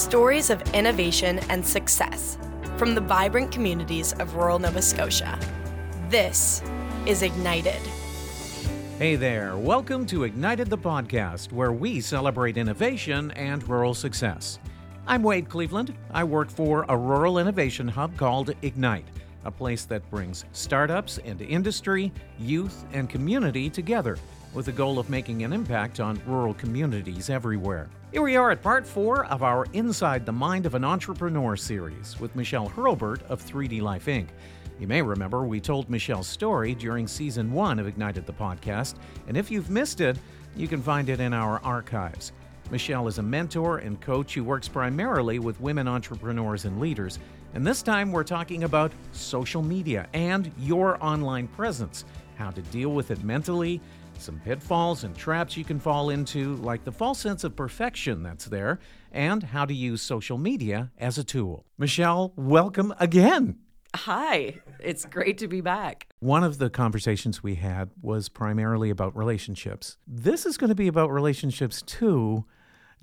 Stories of innovation and success from the vibrant communities of rural Nova Scotia. This is Ignited. Hey there, welcome to Ignited the podcast, where we celebrate innovation and rural success. I'm Wade Cleveland. I work for a rural innovation hub called Ignite, a place that brings startups and industry, youth, and community together with the goal of making an impact on rural communities everywhere. Here we are at part four of our Inside the Mind of an Entrepreneur series with Michelle Hurlburt of 3D Life Inc. You may remember we told Michelle's story during season one of Ignited the podcast, and if you've missed it, you can find it in our archives. Michelle is a mentor and coach who works primarily with women entrepreneurs and leaders. And this time we're talking about social media and your online presence, how to deal with it mentally, some pitfalls and traps you can fall into, like the false sense of perfection that's there, and how to use social media as a tool. Michelle, welcome again. Hi, it's great to be back. One of the conversations we had was primarily about relationships. This is going to be about relationships too,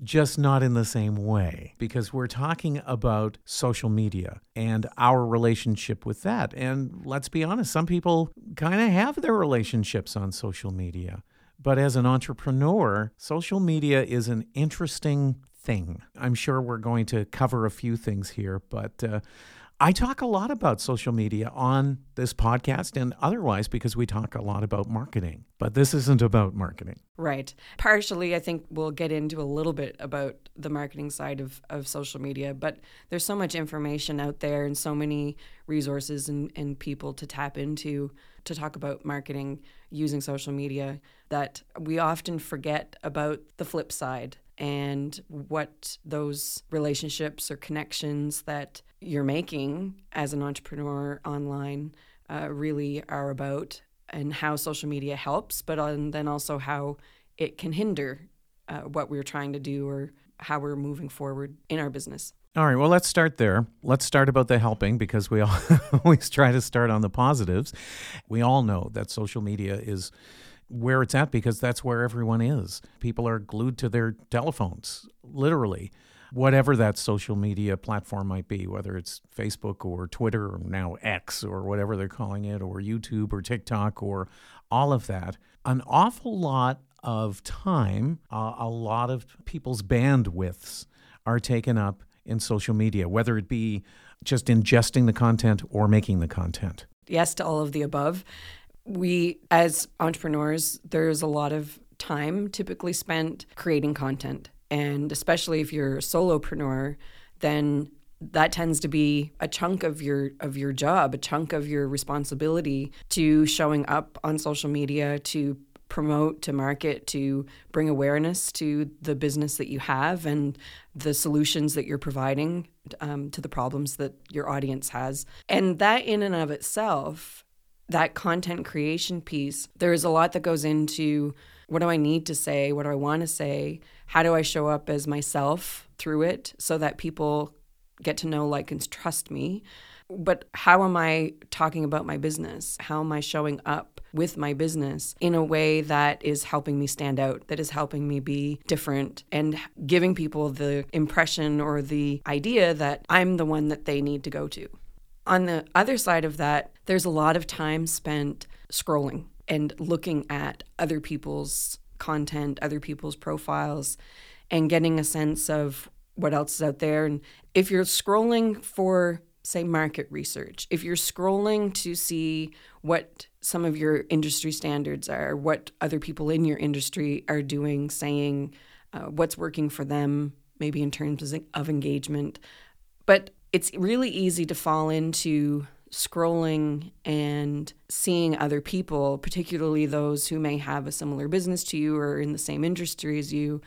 just not in the same way, because we're talking about social media and our relationship with that. And let's be honest, some people kind of have their relationships on social media. But as an entrepreneur, social media is an interesting thing. I'm sure we're going to cover a few things here, but uh, I talk a lot about social media on this podcast and otherwise because we talk a lot about marketing, but this isn't about marketing. Right. Partially, I think we'll get into a little bit about the marketing side of, of social media, but there's so much information out there and so many resources and, and people to tap into to talk about marketing using social media that we often forget about the flip side and what those relationships or connections that you're making as an entrepreneur online uh, really are about and how social media helps, but um, then also how it can hinder uh, what we're trying to do or how we're moving forward in our business. All right, well, let's start there. Let's start about the helping because we always try to start on the positives. We all know that social media is where it's at because that's where everyone is. People are glued to their telephones, literally whatever that social media platform might be, whether it's Facebook or Twitter or now X or whatever they're calling it, or YouTube or TikTok or all of that, an awful lot of time, uh, a lot of people's bandwidths are taken up in social media, whether it be just ingesting the content or making the content. Yes, to all of the above. We, as entrepreneurs, there's a lot of time typically spent creating content and especially if you're a solopreneur, then that tends to be a chunk of your of your job, a chunk of your responsibility to showing up on social media to promote, to market, to bring awareness to the business that you have and the solutions that you're providing um, to the problems that your audience has. And that, in and of itself, that content creation piece, there is a lot that goes into what do I need to say? What do I want to say? How do I show up as myself through it so that people get to know, like, and trust me? But how am I talking about my business? How am I showing up with my business in a way that is helping me stand out, that is helping me be different, and giving people the impression or the idea that I'm the one that they need to go to? On the other side of that, there's a lot of time spent scrolling and looking at other people's content, other people's profiles, and getting a sense of what else is out there. And if you're scrolling for, say, market research, if you're scrolling to see what some of your industry standards are, what other people in your industry are doing, saying, uh, what's working for them, maybe in terms of engagement. But it's really easy to fall into scrolling and seeing other people, particularly those who may have a similar business to you or in the same industry as you,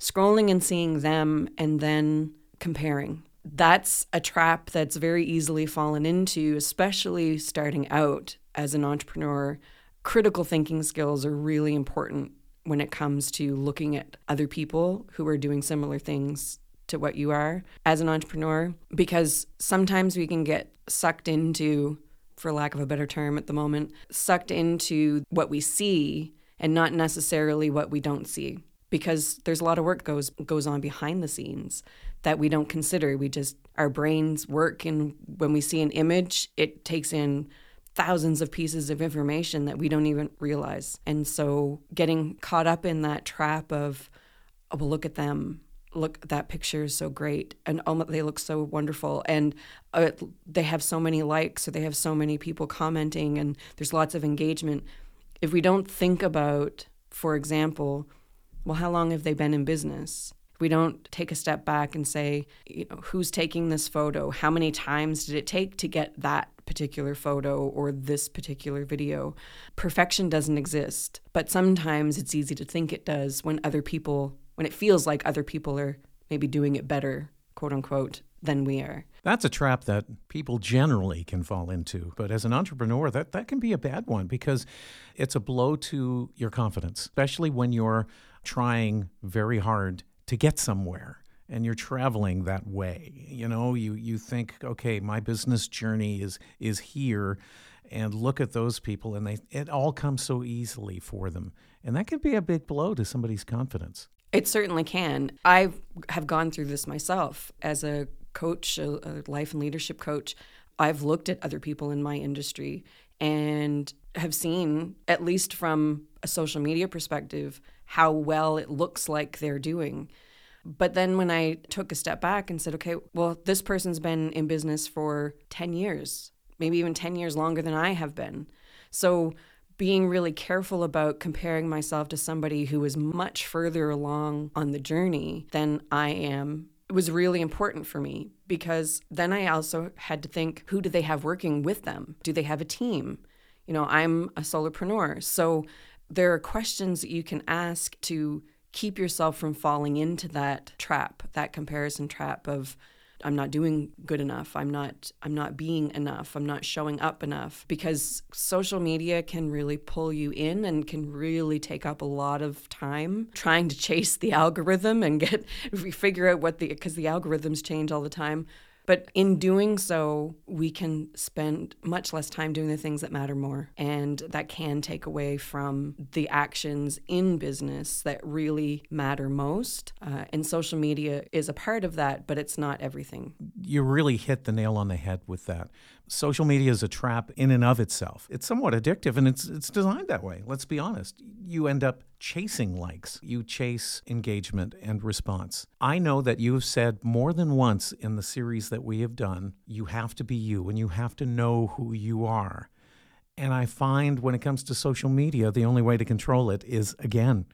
scrolling and seeing them and then comparing. That's a trap that's very easily fallen into, especially starting out as an entrepreneur. Critical thinking skills are really important when it comes to looking at other people who are doing similar things to what you are as an entrepreneur because sometimes we can get sucked into, for lack of a better term at the moment, sucked into what we see and not necessarily what we don't see. because there's a lot of work goes goes on behind the scenes that we don't consider. We just our brains work and when we see an image, it takes in thousands of pieces of information that we don't even realize. And so getting caught up in that trap of oh, well look at them look that picture is so great and oh, they look so wonderful and uh, they have so many likes or they have so many people commenting and there's lots of engagement. If we don't think about for example well how long have they been in business? We don't take a step back and say you know who's taking this photo? How many times did it take to get that particular photo or this particular video? Perfection doesn't exist but sometimes it's easy to think it does when other people when it feels like other people are maybe doing it better, quote unquote, than we are. That's a trap that people generally can fall into. But as an entrepreneur, that, that can be a bad one because it's a blow to your confidence, especially when you're trying very hard to get somewhere and you're traveling that way. You know, you, you think, okay, my business journey is is here and look at those people and they it all comes so easily for them. And that can be a big blow to somebody's confidence. It certainly can. I have gone through this myself as a coach, a, life and leadership coach. I've looked at other people in my industry and have seen, at least from a social media perspective, how well it looks like they're doing. But then when I took a step back and said, okay, well, this person's been in business for 10 years, maybe even 10 years longer than I have been. So being really careful about comparing myself to somebody who is much further along on the journey than I am was really important for me because then I also had to think who do they have working with them? Do they have a team? You know, I'm a solopreneur. So there are questions that you can ask to keep yourself from falling into that trap, that comparison trap of I'm not doing good enough. I'm not I'm not being enough. I'm not showing up enough because social media can really pull you in and can really take up a lot of time trying to chase the algorithm and get figure out what the because the algorithms change all the time. But in doing so, we can spend much less time doing the things that matter more. And that can take away from the actions in business that really matter most. Uh, and social media is a part of that, but it's not everything. You really hit the nail on the head with that social media is a trap in and of itself. It's somewhat addictive and it's it's designed that way. Let's be honest. You end up chasing likes. You chase engagement and response. I know that you've said more than once in the series that we have done, you have to be you and you have to know who you are. And I find when it comes to social media, the only way to control it is again,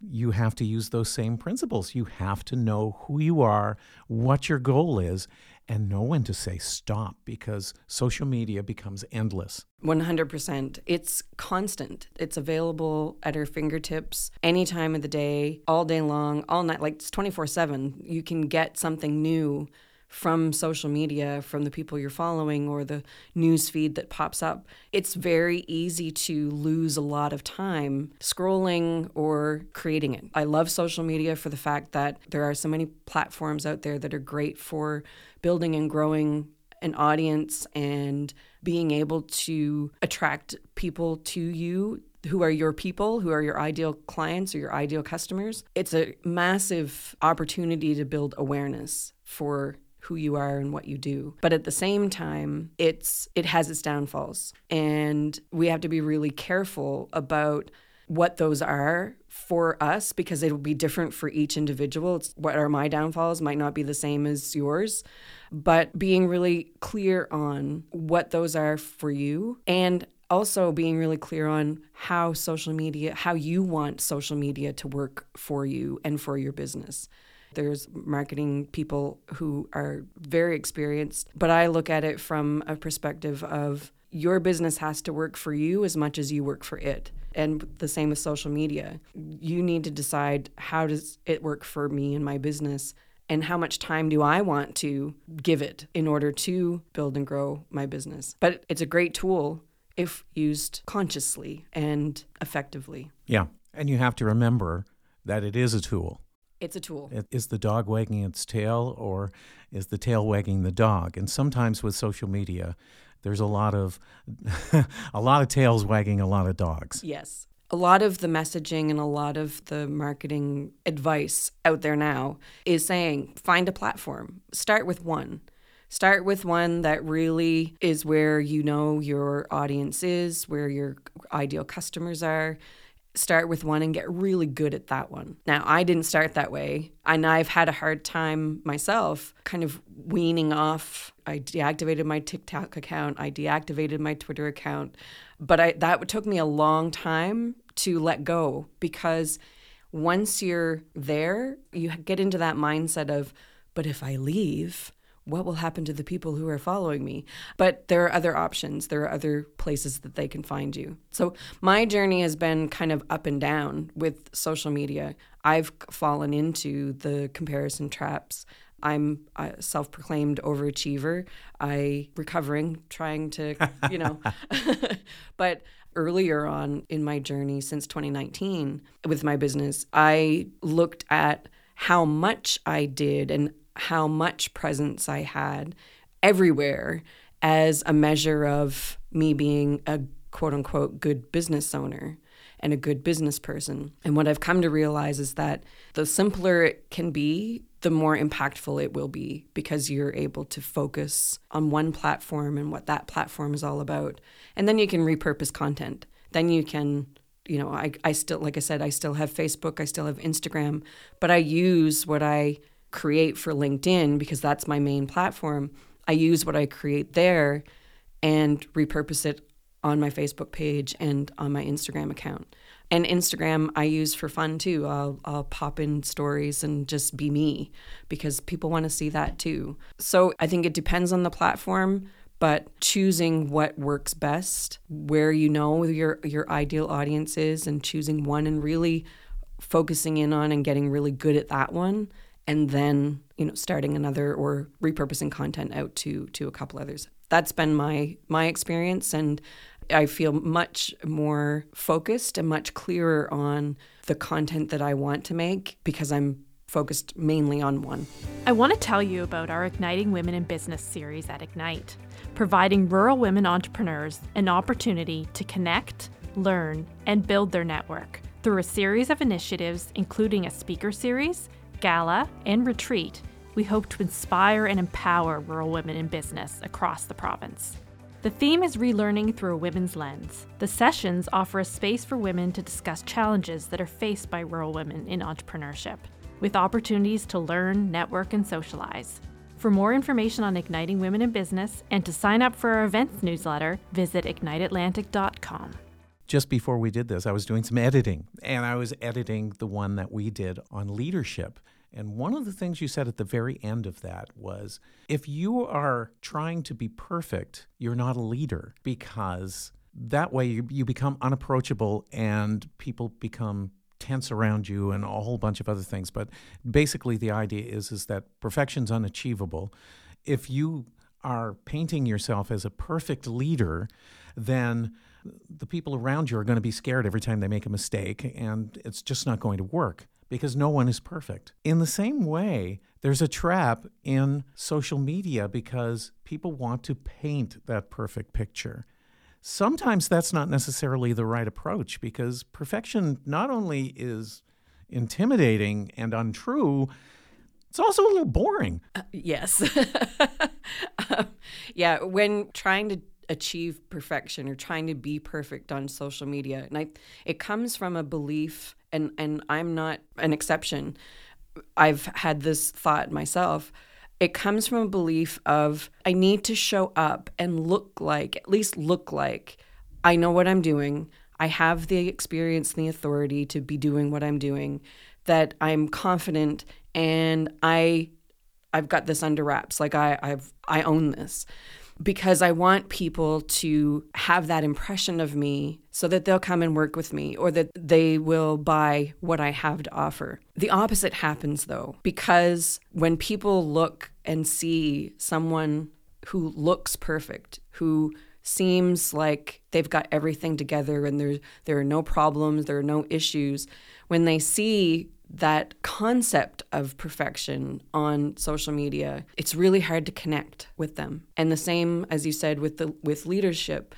you have to use those same principles. You have to know who you are, what your goal is, and know when to say stop because social media becomes endless. 100%. It's constant. It's available at our fingertips any time of the day, all day long, all night. Like it's 24 7. You can get something new from social media, from the people you're following, or the news feed that pops up, it's very easy to lose a lot of time scrolling or creating it. I love social media for the fact that there are so many platforms out there that are great for building and growing an audience and being able to attract people to you who are your people, who are your ideal clients or your ideal customers. It's a massive opportunity to build awareness for who you are and what you do. But at the same time, it's it has its downfalls. And we have to be really careful about what those are for us because it'll be different for each individual. It's, what are my downfalls might not be the same as yours, but being really clear on what those are for you and also being really clear on how social media, how you want social media to work for you and for your business. There's marketing people who are very experienced, but I look at it from a perspective of your business has to work for you as much as you work for it. And the same with social media. You need to decide how does it work for me and my business and how much time do I want to give it in order to build and grow my business. But it's a great tool if used consciously and effectively. Yeah. And you have to remember that it is a tool. It's a tool. Is the dog wagging its tail or is the tail wagging the dog? And sometimes with social media, there's a lot of a lot of tails wagging a lot of dogs. Yes. a lot of the messaging and a lot of the marketing advice out there now is saying find a platform, start with one. Start with one that really is where you know your audience is, where your ideal customers are. Start with one and get really good at that one. Now, I didn't start that way, and I've had a hard time myself kind of weaning off. I deactivated my TikTok account, I deactivated my Twitter account, but I, that took me a long time to let go because once you're there, you get into that mindset of, but if I leave, what will happen to the people who are following me? But there are other options. There are other places that they can find you. So my journey has been kind of up and down with social media. I've fallen into the comparison traps. I'm a self-proclaimed overachiever. I recovering, trying to, you know, but earlier on in my journey since 2019 with my business, I looked at how much I did and how much presence I had everywhere as a measure of me being a quote unquote good business owner and a good business person. And what I've come to realize is that the simpler it can be, the more impactful it will be because you're able to focus on one platform and what that platform is all about. And then you can repurpose content. Then you can you know, I, I still, like I said, I still have Facebook, I still have Instagram, but I use what I create for LinkedIn because that's my main platform. I use what I create there and repurpose it on my Facebook page and on my Instagram account. And Instagram I use for fun too. I'll I'll pop in stories and just be me because people want to see that too. So I think it depends on the platform, but choosing what works best, where you know your your ideal audience is and choosing one and really focusing in on and getting really good at that one and then you know starting another or repurposing content out to to a couple others. That's been my my experience and i feel much more focused and much clearer on the content that i want to make because i'm focused mainly on one. I want to tell you about our igniting women in business series at ignite providing rural women entrepreneurs an opportunity to connect learn and build their network through a series of initiatives including a speaker series gala, and retreat, we hope to inspire and empower rural women in business across the province. The theme is relearning through a women's lens. The sessions offer a space for women to discuss challenges that are faced by rural women in entrepreneurship, with opportunities to learn, network, and socialize. For more information on igniting women in business and to sign up for our events newsletter, visit igniteatlantic.com. Just before we did this, I was doing some editing, and I was editing the one that we did on leadership. And one of the things you said at the very end of that was if you are trying to be perfect, you're not a leader because that way you, you become unapproachable and people become tense around you and a whole bunch of other things. But basically, the idea is, is that perfection's unachievable. If you are painting yourself as a perfect leader, then the people around you are going to be scared every time they make a mistake, and it's just not going to work because no one is perfect. In the same way, there's a trap in social media because people want to paint that perfect picture. Sometimes that's not necessarily the right approach because perfection not only is intimidating and untrue, it's also a little boring. Uh, yes. um, yeah, when trying to achieve perfection or trying to be perfect on social media, and I, it comes from a belief and and I'm not an exception. I've had this thought myself. It comes from a belief of I need to show up and look like, at least look like I know what I'm doing. I have the experience and the authority to be doing what I'm doing, that I'm confident and I I've got this under wraps. Like I I've I own this because I want people to have that impression of me so that they'll come and work with me or that they will buy what I have to offer. The opposite happens though, because when people look and see someone who looks perfect, who seems like they've got everything together and there there are no problems, there are no issues, when they see that concept of perfection on social media, it's really hard to connect with them. And the same as you said with the with leadership,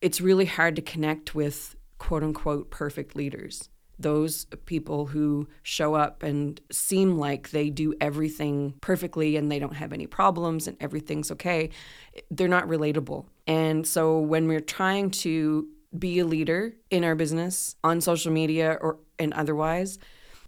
it's really hard to connect with quote unquote perfect leaders. Those people who show up and seem like they do everything perfectly and they don't have any problems and everything's okay, they're not relatable. And so when we're trying to be a leader in our business on social media or and otherwise,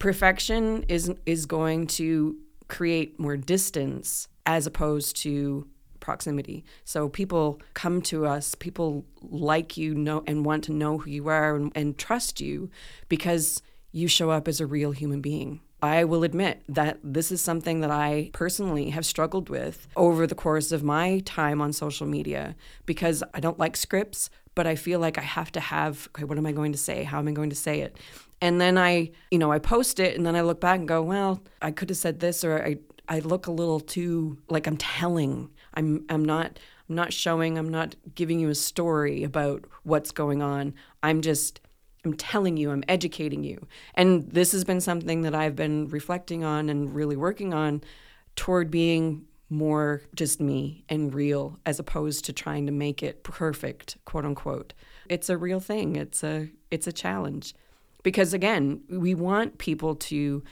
perfection is is going to create more distance as opposed to proximity. So people come to us, people like you know and want to know who you are and, and trust you because you show up as a real human being. I will admit that this is something that I personally have struggled with over the course of my time on social media because I don't like scripts, but I feel like I have to have, okay, what am I going to say? How am I going to say it? And then I, you know, I post it and then I look back and go, well, I could have said this or I, I look a little too like I'm telling. I'm I'm not I'm not showing, I'm not giving you a story about what's going on. I'm just I'm telling you, I'm educating you. And this has been something that I've been reflecting on and really working on toward being more just me and real as opposed to trying to make it perfect, quote unquote. It's a real thing. It's a it's a challenge. Because again, we want people to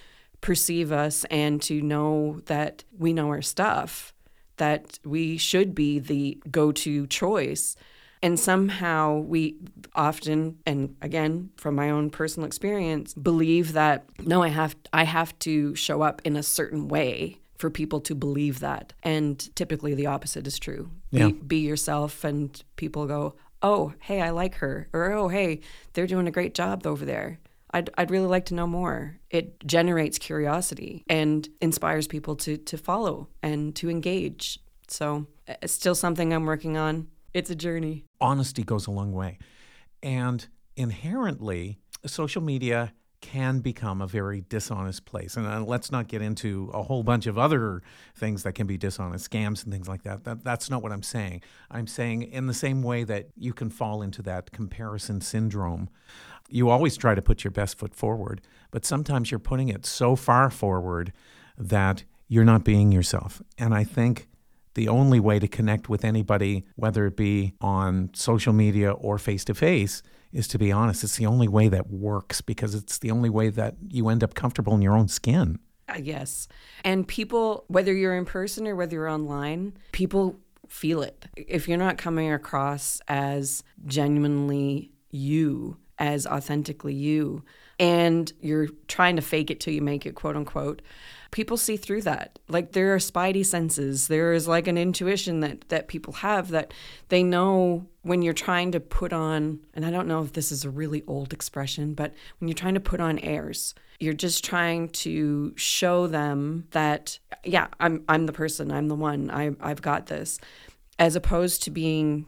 perceive us and to know that we know our stuff, that we should be the go-to choice. And somehow we often, and again, from my own personal experience, believe that no, I have I have to show up in a certain way for people to believe that. And typically the opposite is true. Yeah. Be, be yourself and people go, Oh, hey, I like her. Or oh hey, they're doing a great job over there. I'd, I'd really like to know more. It generates curiosity and inspires people to, to follow and to engage. So uh, it's still something I'm working on. It's a journey. Honesty goes a long way. And inherently, social media can become a very dishonest place. And uh, let's not get into a whole bunch of other things that can be dishonest, scams and things like that. that. That's not what I'm saying. I'm saying in the same way that you can fall into that comparison syndrome, you always try to put your best foot forward, but sometimes you're putting it so far forward that you're not being yourself. And I think the only way to connect with anybody, whether it be on social media or face to face, is to be honest. It's the only way that works because it's the only way that you end up comfortable in your own skin. Yes. And people, whether you're in person or whether you're online, people feel it. If you're not coming across as genuinely you, as authentically you, and you're trying to fake it till you make it, quote unquote, people see through that. Like there are spidey senses. There is like an intuition that that people have that they know when you're trying to put on and I don't know if this is a really old expression, but when you're trying to put on airs, you're just trying to show them that yeah, I'm I'm the person, I'm the one. I I've got this. As opposed to being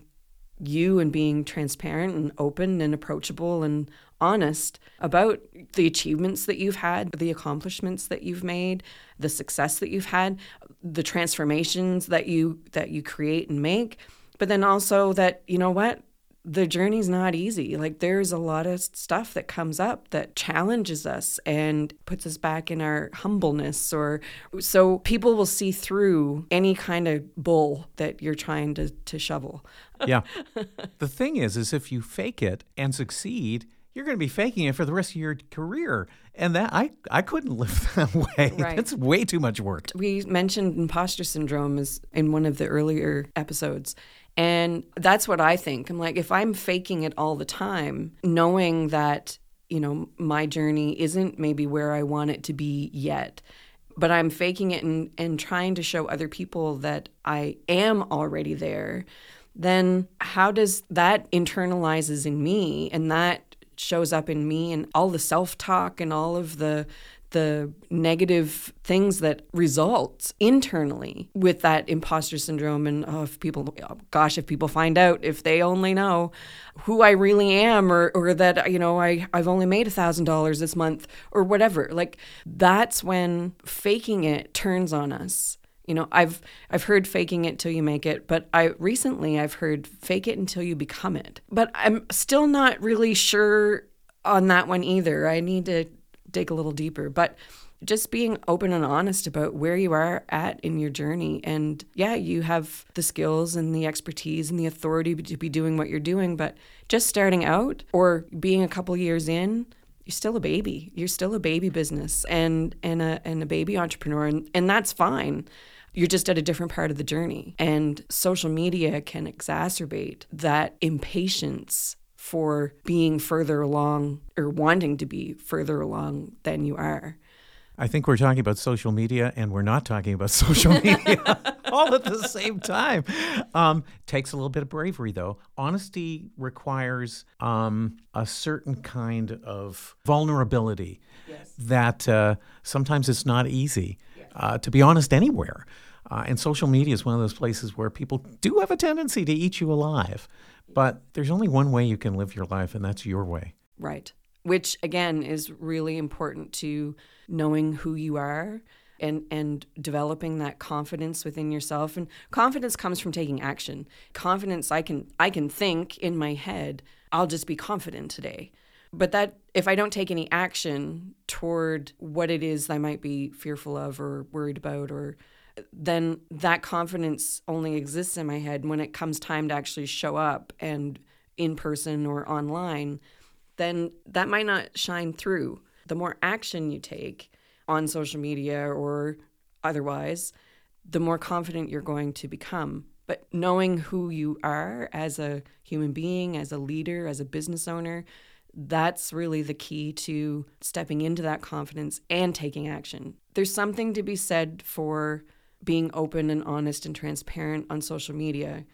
you and being transparent and open and approachable and honest about the achievements that you've had, the accomplishments that you've made, the success that you've had, the transformations that you that you create and make, but then also that you know what the journey's not easy. Like there's a lot of stuff that comes up that challenges us and puts us back in our humbleness or so people will see through any kind of bull that you're trying to to shovel. yeah. The thing is is if you fake it and succeed, you're going to be faking it for the rest of your career. And that I I couldn't live that way. Right. That's way too much work. We mentioned imposter syndrome as in one of the earlier episodes. And that's what I think. I'm like, if I'm faking it all the time, knowing that, you know, my journey isn't maybe where I want it to be yet, but I'm faking it and, and trying to show other people that I am already there, then how does that internalizes in me and that shows up in me and all the self-talk and all of the the negative things that result internally with that imposter syndrome and oh, if people oh, gosh if people find out if they only know who I really am or, or that you know I, I've only made a thousand dollars this month or whatever. Like that's when faking it turns on us you know I've I've heard faking it till you make it but I recently I've heard fake it until you become it but I'm still not really sure on that one either I need to dig a little deeper. But just being open and honest about where you are at in your journey. And yeah, you have the skills and the expertise and the authority to be doing what you're doing, but just starting out or being a couple years in, you're still a baby. You're still a baby business and and a and a baby entrepreneur and, and that's fine. You're just at a different part of the journey. And social media can exacerbate that impatience for being further along or wanting to be further along than you are. I think we're talking about social media and we're not talking about social media all at the same time. Um, takes a little bit of bravery, though. Honesty requires um, a certain kind of vulnerability yes. that uh, sometimes it's not easy uh, to be honest anywhere. Uh, and social media is one of those places where people do have a tendency to eat you alive. But there's only one way you can live your life, and that's your way. Right. Which, again, is really important to knowing who you are and and developing that confidence within yourself and confidence comes from taking action confidence i can i can think in my head i'll just be confident today but that if i don't take any action toward what it is i might be fearful of or worried about or then that confidence only exists in my head when it comes time to actually show up and in person or online then that might not shine through the more action you take on social media or otherwise, the more confident you're going to become. But knowing who you are as a human being, as a leader, as a business owner, that's really the key to stepping into that confidence and taking action. There's something to be said for being open and honest and transparent on social media.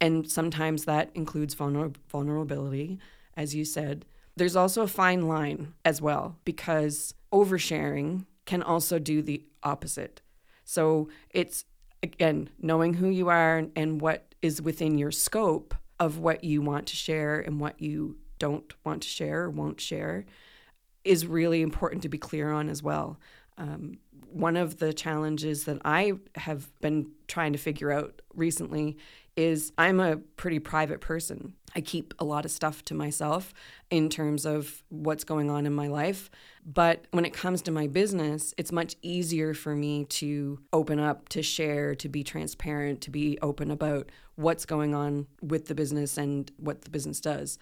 And sometimes that includes vulner- vulnerability, as you said. There's also a fine line as well because oversharing can also do the opposite. So it's again knowing who you are and what is within your scope of what you want to share and what you don't want to share or won't share is really important to be clear on as well. Um, one of the challenges that I have been trying to figure out recently is I'm a pretty private person. I keep a lot of stuff to myself in terms of what's going on in my life. But when it comes to my business, it's much easier for me to open up, to share, to be transparent, to be open about what's going on with the business and what the business does.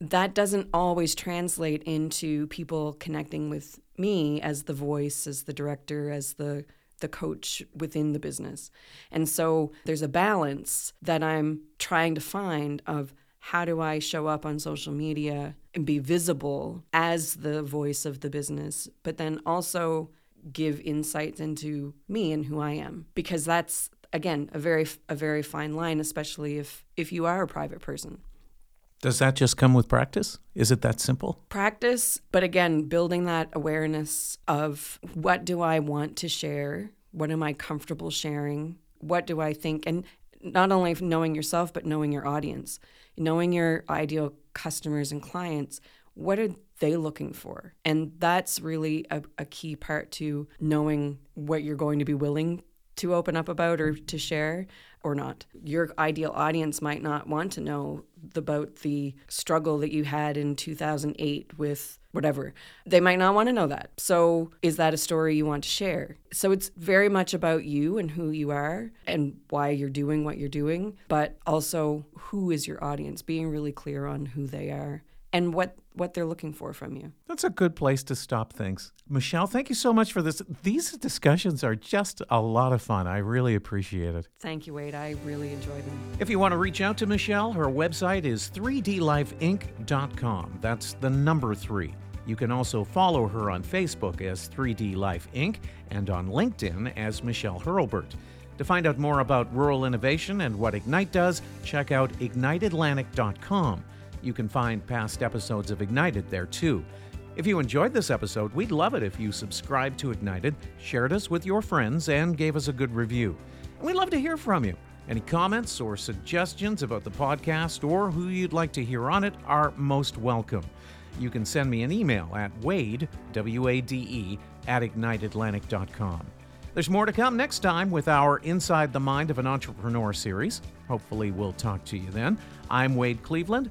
That doesn't always translate into people connecting with me as the voice, as the director, as the the coach within the business. And so there's a balance that I'm trying to find of how do I show up on social media and be visible as the voice of the business, but then also give insights into me and who I am because that's again a very a very fine line especially if if you are a private person. Does that just come with practice? Is it that simple? Practice, but again, building that awareness of what do I want to share? What am I comfortable sharing? What do I think? And not only knowing yourself, but knowing your audience, knowing your ideal customers and clients. What are they looking for? And that's really a, a key part to knowing what you're going to be willing to open up about or to share or not. Your ideal audience might not want to know about the struggle that you had in 2008 with whatever. They might not want to know that. So, is that a story you want to share? So, it's very much about you and who you are and why you're doing what you're doing, but also who is your audience, being really clear on who they are and what what they're looking for from you. That's a good place to stop things. Michelle, thank you so much for this. These discussions are just a lot of fun. I really appreciate it. Thank you, Wade. I really enjoy them. If you want to reach out to Michelle, her website is 3dlifeinc.com. That's the number 3. You can also follow her on Facebook as 3D Life Inc. and on LinkedIn as Michelle Hurlburt. To find out more about rural innovation and what Ignite does, check out igniteatlantic.com. You can find past episodes of Ignited there too. If you enjoyed this episode, we'd love it if you subscribed to Ignited, shared us with your friends, and gave us a good review. And we'd love to hear from you. Any comments or suggestions about the podcast or who you'd like to hear on it are most welcome. You can send me an email at wade, W A D E, at igniteatlantic.com. There's more to come next time with our Inside the Mind of an Entrepreneur series. Hopefully, we'll talk to you then. I'm Wade Cleveland.